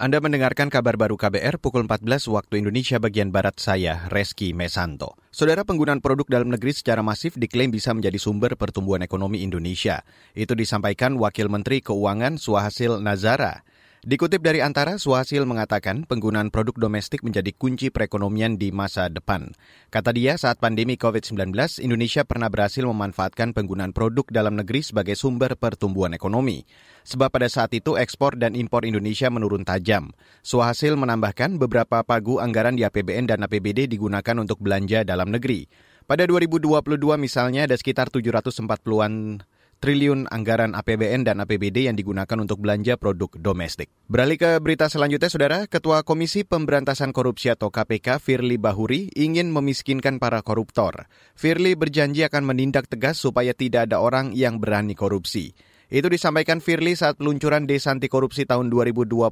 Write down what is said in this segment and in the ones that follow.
Anda mendengarkan kabar baru KBR pukul 14 waktu Indonesia bagian Barat saya, Reski Mesanto. Saudara penggunaan produk dalam negeri secara masif diklaim bisa menjadi sumber pertumbuhan ekonomi Indonesia. Itu disampaikan Wakil Menteri Keuangan Suhasil Nazara. Dikutip dari Antara, Suhasil mengatakan penggunaan produk domestik menjadi kunci perekonomian di masa depan. Kata dia, saat pandemi COVID-19, Indonesia pernah berhasil memanfaatkan penggunaan produk dalam negeri sebagai sumber pertumbuhan ekonomi. Sebab pada saat itu ekspor dan impor Indonesia menurun tajam. Suhasil menambahkan beberapa pagu anggaran di APBN dan APBD digunakan untuk belanja dalam negeri. Pada 2022 misalnya ada sekitar 740-an triliun anggaran APBN dan APBD yang digunakan untuk belanja produk domestik. Beralih ke berita selanjutnya, Saudara, Ketua Komisi Pemberantasan Korupsi atau KPK, Firly Bahuri, ingin memiskinkan para koruptor. Firly berjanji akan menindak tegas supaya tidak ada orang yang berani korupsi. Itu disampaikan Firly saat peluncuran Desa Anti Korupsi tahun 2022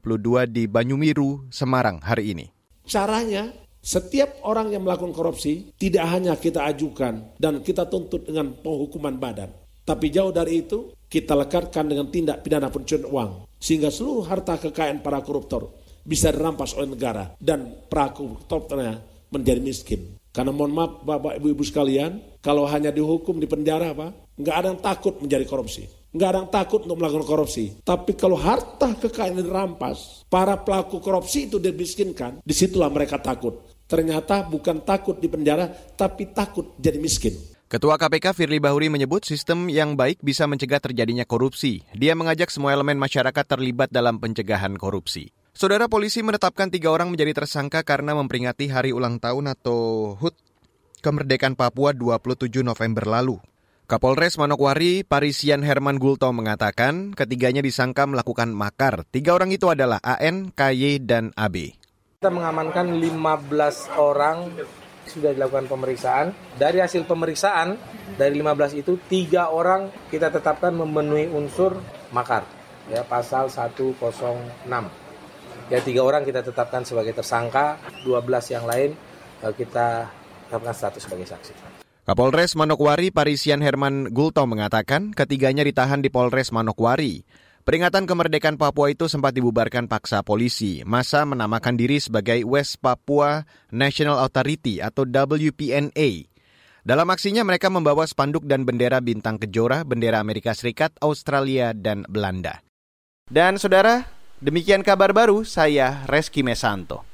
di Banyumiru, Semarang hari ini. Caranya setiap orang yang melakukan korupsi tidak hanya kita ajukan dan kita tuntut dengan penghukuman badan, tapi jauh dari itu, kita lekatkan dengan tindak pidana pencucian uang. Sehingga seluruh harta kekayaan para koruptor bisa dirampas oleh negara. Dan para koruptornya menjadi miskin. Karena mohon maaf Bapak Ibu Ibu sekalian, kalau hanya dihukum di penjara Pak, nggak ada yang takut menjadi korupsi. Nggak ada yang takut untuk melakukan korupsi. Tapi kalau harta kekayaan dirampas, para pelaku korupsi itu dimiskinkan, di situlah mereka takut. Ternyata bukan takut di penjara, tapi takut jadi miskin. Ketua KPK Firly Bahuri menyebut sistem yang baik bisa mencegah terjadinya korupsi. Dia mengajak semua elemen masyarakat terlibat dalam pencegahan korupsi. Saudara polisi menetapkan tiga orang menjadi tersangka karena memperingati hari ulang tahun atau HUT kemerdekaan Papua 27 November lalu. Kapolres Manokwari, Parisian Herman Gulto mengatakan ketiganya disangka melakukan makar. Tiga orang itu adalah AN, KY, dan AB. Kita mengamankan 15 orang sudah dilakukan pemeriksaan. Dari hasil pemeriksaan, dari 15 itu, tiga orang kita tetapkan memenuhi unsur makar. Ya, pasal 106. Ya, tiga orang kita tetapkan sebagai tersangka, 12 yang lain eh, kita tetapkan status sebagai saksi. Kapolres Manokwari Parisian Herman Gulto mengatakan ketiganya ditahan di Polres Manokwari. Peringatan kemerdekaan Papua itu sempat dibubarkan paksa polisi. Masa menamakan diri sebagai West Papua National Authority atau WPNA. Dalam aksinya mereka membawa spanduk dan bendera bintang kejora, bendera Amerika Serikat, Australia, dan Belanda. Dan saudara, demikian kabar baru saya Reski Mesanto.